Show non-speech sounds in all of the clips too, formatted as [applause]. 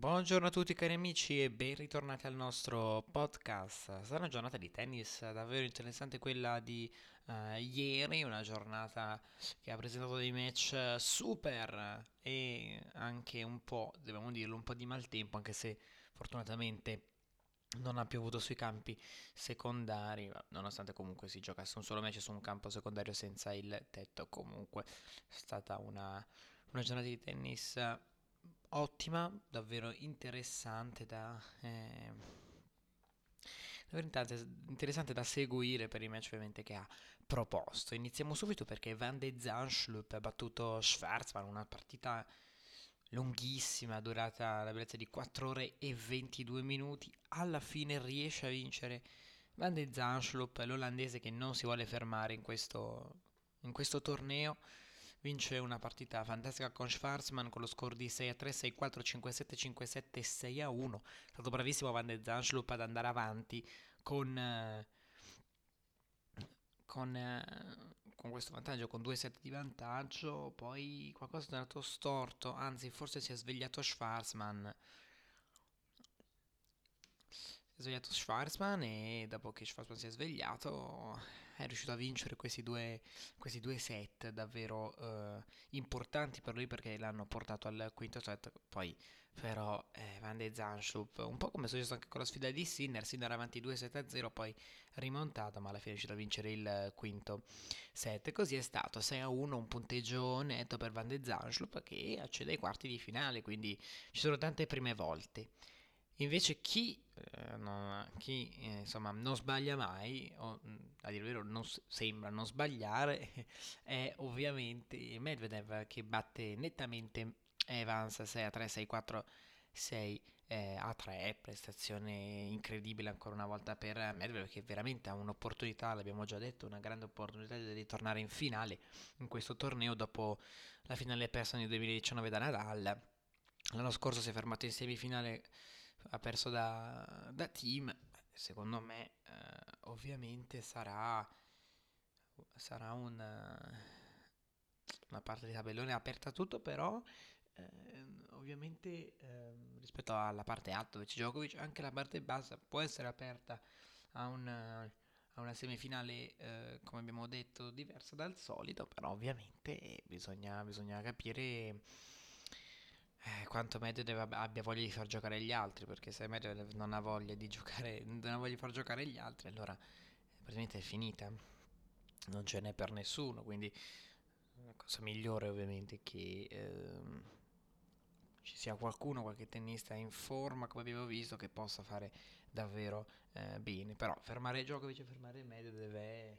Buongiorno a tutti cari amici e ben ritornati al nostro podcast. Sarà una giornata di tennis davvero interessante quella di uh, ieri, una giornata che ha presentato dei match super e anche un po', dobbiamo dirlo, un po' di maltempo, anche se fortunatamente non ha piovuto sui campi secondari, nonostante comunque si giocasse un solo match su un campo secondario senza il tetto, comunque è stata una, una giornata di tennis ottima, davvero interessante da... Eh, interessante da seguire per i match ovviamente che ha proposto. Iniziamo subito perché Van de Zanschlup ha battuto Schwarzman, una partita lunghissima, durata la bellezza di 4 ore e 22 minuti. Alla fine riesce a vincere Van de Zanschlup, l'olandese che non si vuole fermare in questo, in questo torneo vince una partita fantastica con Schwarzman con lo score di 6 a 3, 6 a 4, 5 a 7, 5 a 7, 6 a 1. È stato bravissimo Van de Zanschlup ad andare avanti con, eh, con, eh, con, questo vantaggio, con due set di vantaggio. Poi qualcosa è andato storto, anzi forse si è svegliato Schwarzman svegliato Schwarzman e dopo che Schwarzman si è svegliato è riuscito a vincere questi due, questi due set davvero uh, importanti per lui perché l'hanno portato al quinto set. Poi però eh, Van de Zanschlup, un po' come è successo anche con la sfida di Sinner, Sinner avanti 2 7 a 0, poi rimontato, ma alla fine è riuscito a vincere il quinto set. Così è stato 6 a 1, un punteggio netto per Van de Zanschlup che accede ai quarti di finale, quindi ci sono tante prime volte. Invece chi, eh, non, chi eh, insomma, non sbaglia mai, o a dire il vero non sembra non sbagliare, [laughs] è ovviamente Medvedev che batte nettamente Evans 6 a 3, 6 a 4, 6 eh, a 3, prestazione incredibile ancora una volta per Medvedev che veramente ha un'opportunità, l'abbiamo già detto, una grande opportunità di tornare in finale in questo torneo dopo la finale persa nel 2019 da Nadal. L'anno scorso si è fermato in semifinale ha perso da, da team, secondo me eh, ovviamente sarà, sarà una, una parte di tabellone aperta tutto, però eh, ovviamente eh, rispetto alla parte alta dove c'è Djokovic, anche la parte bassa può essere aperta a una, a una semifinale, eh, come abbiamo detto, diversa dal solito, però ovviamente bisogna, bisogna capire eh, quanto Medvedev abbia voglia di far giocare gli altri, perché se Medvedev non ha voglia di giocare, [laughs] non ha voglia di far giocare gli altri, allora praticamente è finita. Non ce n'è per nessuno, quindi la cosa migliore ovviamente che ehm, ci sia qualcuno, qualche tennista in forma, come abbiamo visto, che possa fare davvero eh, bene. Però fermare Djokovic e fermare Medvedev è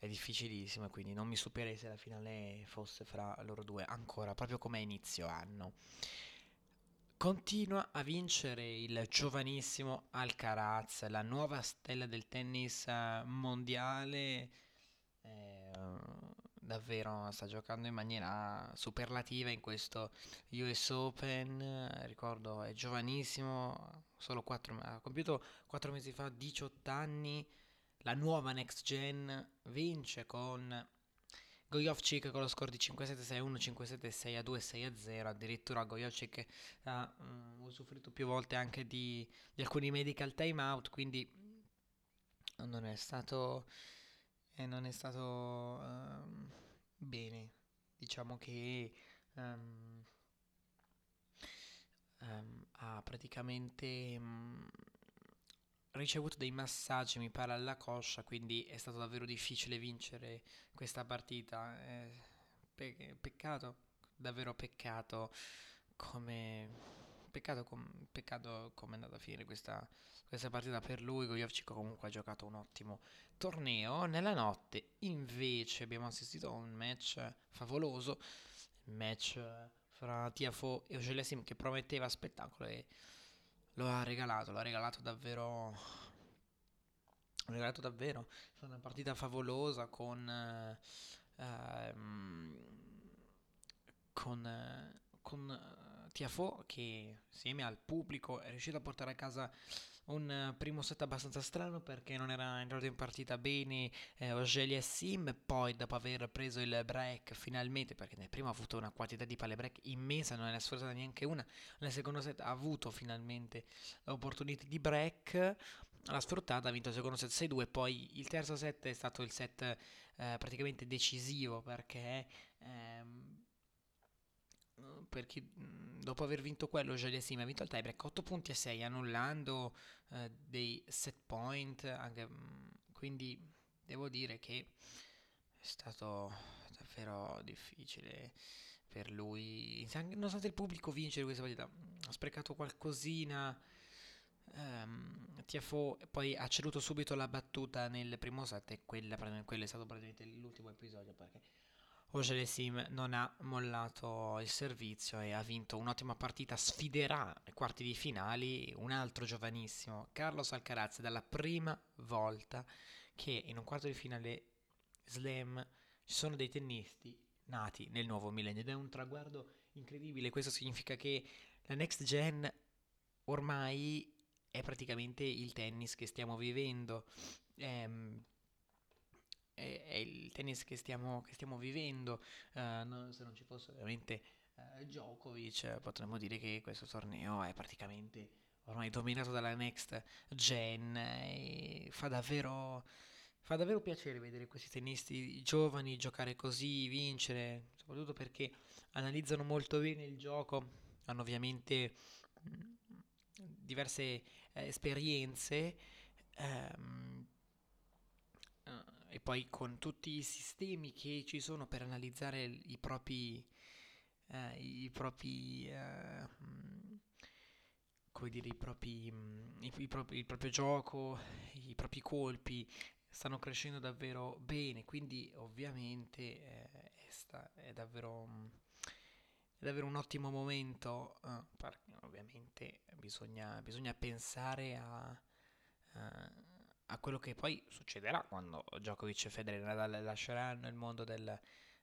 è difficilissimo quindi non mi stupirei se la finale fosse fra loro due ancora proprio come inizio anno. Continua a vincere il giovanissimo Alcaraz, la nuova stella del tennis eh, mondiale. Eh, davvero sta giocando in maniera superlativa in questo US Open. Ricordo, è giovanissimo, solo 4, ha compiuto 4 mesi fa 18 anni la nuova next gen vince con Gojovcik con lo score di 5-7-6-1, 5-7-6-2, 6-0. Addirittura Gojovcik ha um, usufruito più volte anche di, di, alcuni medical timeout, quindi non è stato, eh, non è stato um, bene. Diciamo che um, ha praticamente ricevuto dei massaggi, mi pare, alla coscia, quindi è stato davvero difficile vincere questa partita. Eh, pe- peccato, davvero peccato come... Peccato, com- peccato come è andata a finire questa, questa partita per lui. Gojovcic comunque ha giocato un ottimo torneo. Nella notte invece abbiamo assistito a un match favoloso, match fra Tiafo e Ogelesim che prometteva spettacolo e lo ha regalato, l'ha regalato davvero. L'ha regalato davvero. È una partita favolosa con. Ehm, con. con uh, Tiafo che insieme al pubblico è riuscito a portare a casa un primo set abbastanza strano perché non era entrato in partita bene eh, Ogelia Sim, poi dopo aver preso il break finalmente, perché nel primo ha avuto una quantità di palle break immensa, non ne ha sfruttata neanche una, nel secondo set ha avuto finalmente l'opportunità di break, l'ha sfruttata, ha vinto il secondo set 6-2, poi il terzo set è stato il set eh, praticamente decisivo perché... Ehm, perché dopo aver vinto quello Sim ha vinto il tiebreak 8 punti a 6 annullando eh, dei set point anche, quindi devo dire che è stato davvero difficile per lui. Nonostante il pubblico vincere questa partita ha sprecato qualcosina um, TFO poi ha ceduto subito la battuta nel primo set e quella, quella è stato praticamente l'ultimo episodio perché Ogele Sim non ha mollato il servizio e ha vinto un'ottima partita, sfiderà ai quarti di finali un altro giovanissimo, Carlos Alcaraz, dalla prima volta che in un quarto di finale slam ci sono dei tennisti nati nel nuovo millennio ed è un traguardo incredibile, questo significa che la next gen ormai è praticamente il tennis che stiamo vivendo. Ehm, è, è il tennis che stiamo, che stiamo vivendo. Uh, no, se non ci fosse ovviamente uh, Djokovic, potremmo dire che questo torneo è praticamente ormai dominato dalla next gen e fa davvero, fa davvero piacere vedere questi tennisti giovani giocare così, vincere, soprattutto perché analizzano molto bene il gioco, hanno ovviamente mh, diverse eh, esperienze. Um, e poi con tutti i sistemi che ci sono per analizzare i propri, eh, i propri eh, come dire, i propri, i, i propri, il proprio gioco, i propri colpi stanno crescendo davvero bene, quindi ovviamente eh, è, sta, è, davvero, è, davvero, un ottimo momento, eh, ovviamente bisogna, bisogna pensare a, a quello che poi succederà quando Djokovic e Federer lasceranno il mondo del,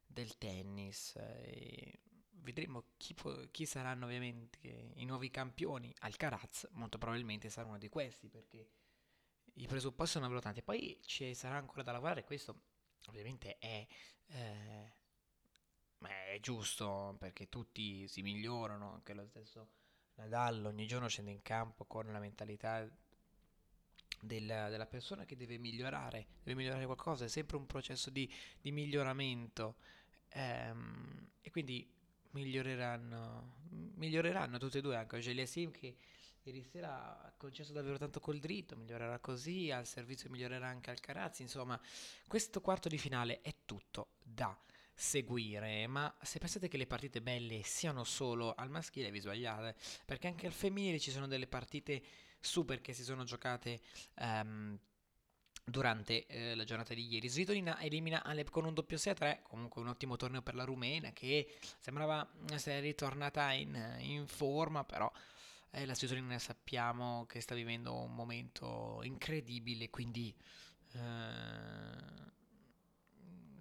del tennis. E vedremo chi, po- chi, saranno ovviamente i nuovi campioni. Alcaraz molto probabilmente sarà uno di questi perché i presupposti sono davvero tanti. Poi ci sarà ancora da lavorare, questo ovviamente è... Eh, è giusto perché tutti si migliorano, anche lo stesso Nadal ogni giorno scende in campo con la mentalità della, della, persona che deve migliorare, deve migliorare qualcosa, è sempre un processo di, di miglioramento. Ehm, e quindi miglioreranno, miglioreranno tutte e due, anche Ogelia Sim che ieri sera ha concesso davvero tanto col dritto, migliorerà così, al servizio migliorerà anche Alcarazzi, insomma questo quarto di finale è tutto da seguire, ma se pensate che le partite belle siano solo al maschile vi sbagliate, perché anche al femminile ci sono delle partite super che si sono giocate um, durante eh, la giornata di ieri. Svitolina elimina Alep con un doppio 6-3, comunque un ottimo torneo per la rumena che sembrava essere ritornata in, in forma, però eh, la Svitolina sappiamo che sta vivendo un momento incredibile, quindi... Eh,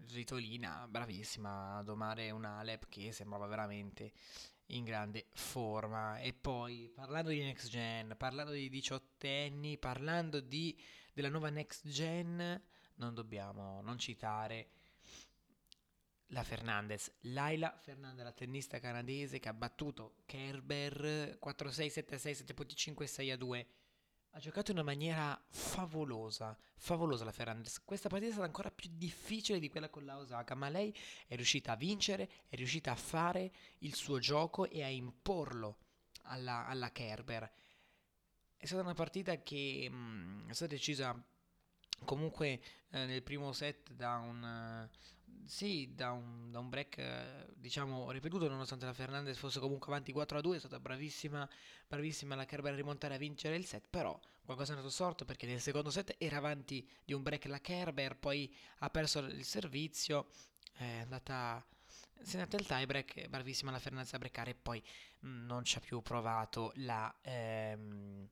Svitolina, bravissima a domare un Alep che sembrava veramente in grande forma. E poi parlando di next gen, parlando di diciottenni, parlando di, della nuova next gen, non dobbiamo non citare la Fernandez, Laila Fernandez, la tennista canadese che ha battuto Kerber 4-6, 7-6, 7.5 6-2 ha giocato in una maniera favolosa, favolosa la Ferrandez. Questa partita è stata ancora più difficile di quella con la Osaka, ma lei è riuscita a vincere, è riuscita a fare il suo gioco e a imporlo alla, alla Kerber. È stata una partita che mh, mm, è stata decisa comunque eh, nel primo set da un, sì, da un, da un break, eh, diciamo, ripetuto, nonostante la Fernandez fosse comunque avanti 4-2, è stata bravissima, bravissima la Kerber a rimontare a vincere il set, però qualcosa è andato storto perché nel secondo set era avanti di un break la Kerber, poi ha perso il servizio, è andata... Si è andata il tie break, bravissima la Fernandez a breccare e poi mm, non ci ha più provato la... Ehm,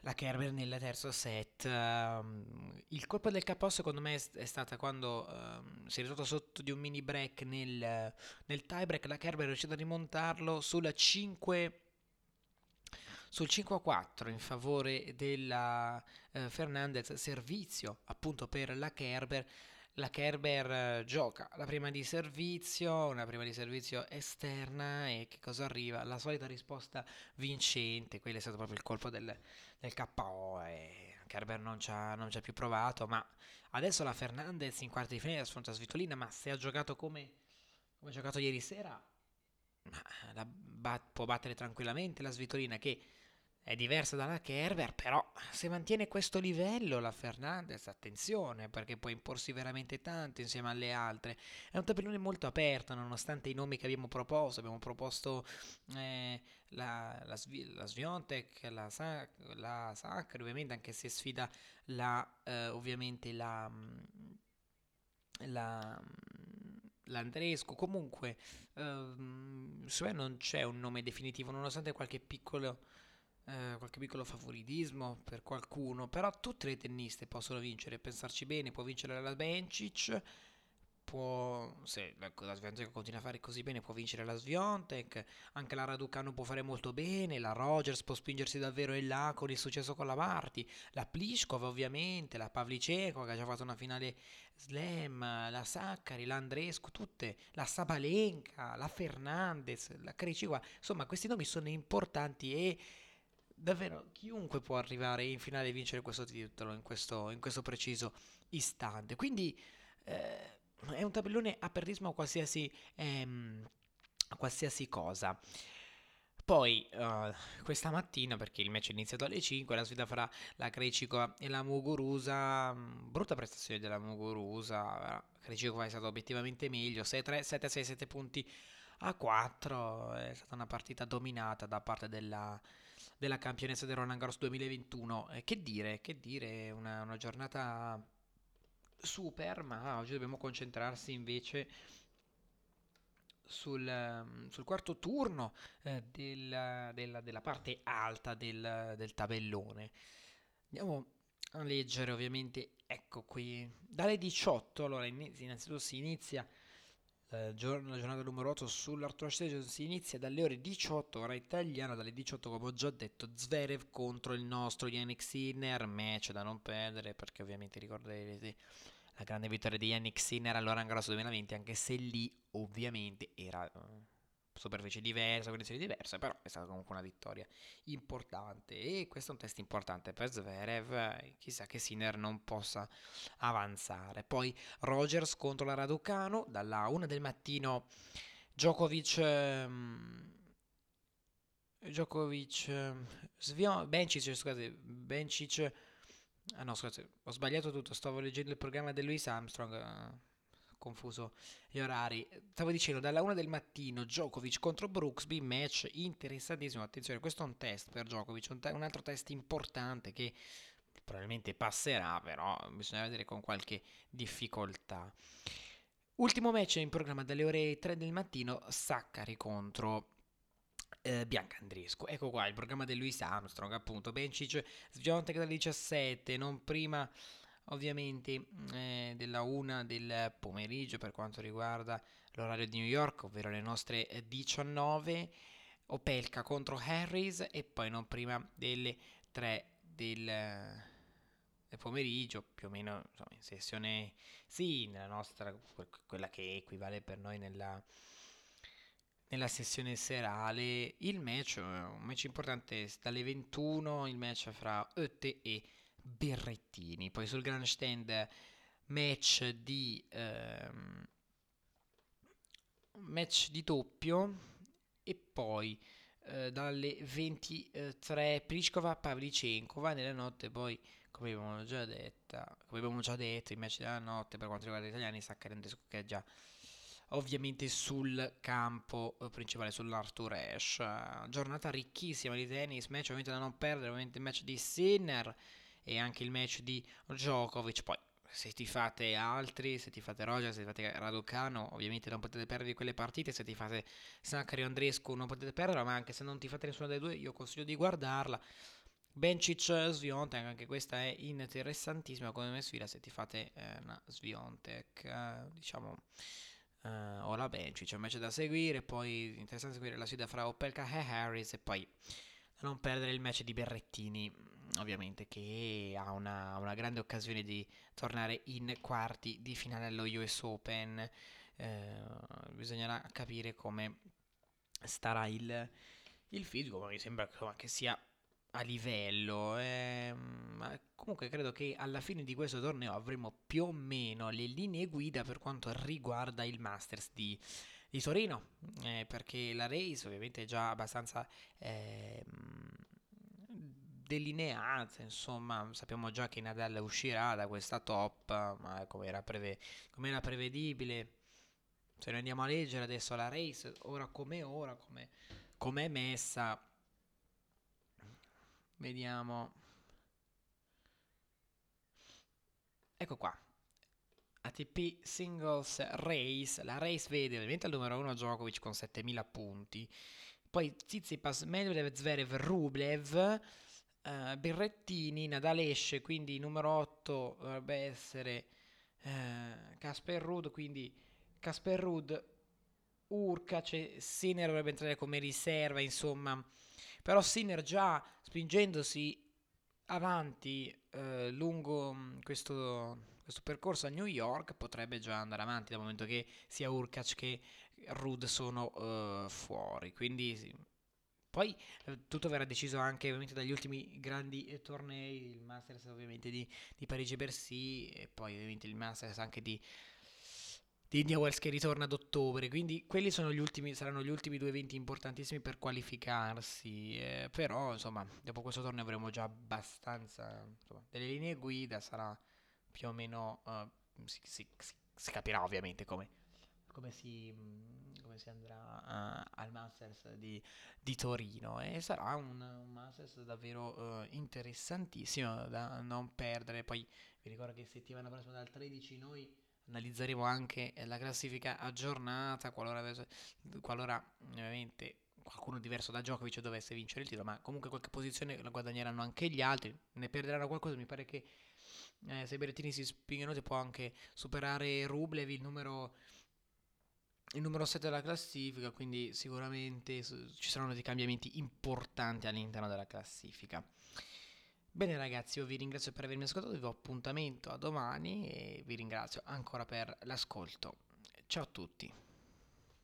la Kerber nel terzo set. Um, il colpo del capo secondo me è, stata quando um, si è ritrovato sotto di un mini break nel, nel tie break. La Kerber è riuscita a rimontarlo sulla 5 sul 5-4 in favore della eh, Fernandez, servizio appunto per la Kerber. La Kerber eh, gioca la prima di servizio, una prima di servizio esterna e che cosa arriva? La solita risposta vincente, quello è stato proprio il colpo del, del KO e Kerber non ci, ha, non ci ha più provato, ma adesso la Fernandez in quarti di finale affronta Svitolina, ma se ha giocato come, come ha giocato ieri sera, la bat- può battere tranquillamente la Svitolina che è diversa dalla Kerber, però se mantiene questo livello la Fernandez, attenzione, perché può imporsi veramente tanto insieme alle altre. È un tabellone molto aperto, nonostante i nomi che abbiamo proposto. Abbiamo proposto eh, la, la, la Sviontek, la, la Sacre, ovviamente, anche se sfida la, eh, ovviamente la, la l'Andresco, comunque ehm, su me non c'è un nome definitivo, nonostante qualche piccolo eh, qualche piccolo favoritismo per qualcuno, però tutte le tenniste possono vincere, pensarci bene, può vincere la Bencic, può, se la, la continua a fare così bene, può vincere la Sviontek, anche la Raducanu può fare molto bene, la Rogers può spingersi davvero in là con il successo con la Marti, la Pliskova ovviamente, la Pavlicenko che ha già fatto una finale slam, la Saccari, la Andrescu, tutte, la Sabalenka, la Fernandez, la Krejcikova, insomma questi nomi sono importanti e davvero chiunque può arrivare in finale e vincere questo titolo in questo, in questo preciso istante. Quindi eh, è un tabellone apertismo a qualsiasi, ehm, a qualsiasi cosa. Poi uh, questa mattina, perché il match è iniziato alle 5, la sfida fra la Krejcikova e la Muguruza. Mm, brutta prestazione della Muguruza. Krejcikova è stato obiettivamente meglio. 6-3, 7-6, 7 punti a 4. È stata una partita dominata da parte della, della campionessa del Roland Garros 2021. Eh, che dire, che dire, una, una giornata super, ma oggi dobbiamo concentrarsi invece sul, sul quarto turno eh, della, della, della, parte alta del, del tabellone. Andiamo a leggere ovviamente, ecco qui, dalle 18, allora innanzitutto si inizia la giornata numero 8 sull'Arthur Stage si inizia dalle ore 18 ora italiana dalle 18 come ho già detto Zverev contro il nostro Yannick Sinner match da non perdere perché ovviamente ricorderete la grande vittoria di Yannick Sinner all'Oran Grosso 2020 anche se lì ovviamente era uh, superficie diversa, condizioni diverse, però è stata comunque una vittoria importante e questo è un test importante per Zverev, chissà che Sinner non possa avanzare. Poi Rogers contro la Raducano, dalla 1 del mattino Djokovic... Um, Djokovic, um, Svion, Bencic, scusate, Bencic, ah no scusate, ho sbagliato tutto, stavo leggendo il programma di Louis Armstrong, uh, confuso gli orari. Stavo dicendo, dalla 1 del mattino Djokovic contro Brooksby, match interessantissimo. Attenzione, questo è un test per Djokovic, un, te- un altro test importante che probabilmente passerà, però bisogna vedere con qualche difficoltà. Ultimo match in programma dalle ore 3 del mattino, Saccari contro eh, Bianca Andrescu. Ecco qua il programma di Louis Armstrong, appunto, Bencic, Sviontek dalle 17, non prima ovviamente eh, della 1 del pomeriggio per quanto riguarda l'orario di New York, ovvero le nostre 19, Opelka contro Harris e poi non prima delle 3 del, del pomeriggio, più o meno insomma, in sessione sì, nella nostra, quella che equivale per noi nella, nella sessione serale, il match, un match importante dalle 21, il match fra Ötte e Berrettini. Poi sul grandstand match di ehm, match di doppio e poi eh, dalle 23 Pliskova Pavlicenkova nella notte poi come abbiamo già detto come abbiamo già detto il match della notte per quanto riguarda gli italiani Saccarendesco che è già ovviamente sul campo eh, principale sull'Arthur Ashe giornata ricchissima di tennis match ovviamente da non perdere ovviamente match di Sinner e anche il match di Djokovic. Poi se ti fate altri, se ti fate Roger, se ti fate Raducano, ovviamente non potete perdere quelle partite, se ti fate Saccario Andrescu non potete perderla, ma anche se non ti fate nessuna delle due io consiglio di guardarla. Bencic Sviontek, anche questa è interessantissima come sfida se ti fate eh, una Sviontek, eh, diciamo eh, o la Bencic, è un match da seguire, poi interessante seguire la sfida fra Opelka e Harris e poi non perdere il match di Berrettini, ovviamente, che ha una, una grande occasione di tornare in quarti di finale allo US Open. Eh, bisognerà capire come starà il, il fisico, ma mi sembra che sia a livello. Ehm, comunque credo che alla fine di questo torneo avremo più o meno le linee guida per quanto riguarda il Masters di, di Torino, eh, perché la race ovviamente è già abbastanza eh, delineata, insomma sappiamo già che Nadal uscirà da questa top, ma come era, preve- prevedibile. Se noi andiamo a leggere adesso la race, ora come ora, come è messa, Vediamo. Ecco qua. ATP Singles Race. La race vede ovviamente al numero 1 Djokovic con 7000 punti. Poi Tsitsipas, Medvedev, Zverev, Rublev, uh, Berrettini, Nadal esce, quindi numero 8 dovrebbe essere uh, Casper Ruud, quindi Casper Ruud, Urkac, Sinner dovrebbe entrare come riserva, insomma però Sinner già spingendosi avanti eh, lungo mm, questo, questo, percorso a New York potrebbe già andare avanti dal momento che sia Urkac che Rudd sono eh, fuori. Quindi. Poi eh, tutto verrà deciso anche ovviamente dagli ultimi grandi eh, tornei, il Masters ovviamente di, di Parigi-Bercy e poi ovviamente il Masters anche di di India Wells che ritorna ad ottobre, quindi quelli gli ultimi, saranno gli ultimi due eventi importantissimi per qualificarsi, eh, però insomma dopo questo torneo avremo già abbastanza insomma, delle linee guida, sarà più o meno, uh, si, si, si, si, capirà ovviamente come, come, si, come si, andrà uh, al Masters di, di, Torino. E sarà un, un Masters davvero uh, interessantissimo da non perdere, poi vi ricordo che settimana prossima dal 13 noi analizzeremo anche la classifica aggiornata qualora, qualora ovviamente qualcuno diverso da Djokovic dovesse vincere il titolo, ma comunque qualche posizione la guadagneranno anche gli altri, ne perderanno qualcosa, mi pare che eh, se Berrettini si spingono può anche superare Rublev, il numero, il numero 7 della classifica, quindi sicuramente ci saranno dei cambiamenti importanti all'interno della classifica. Bene ragazzi, io vi ringrazio per avermi ascoltato, vi do appuntamento a domani e vi ringrazio ancora per l'ascolto. Ciao a tutti.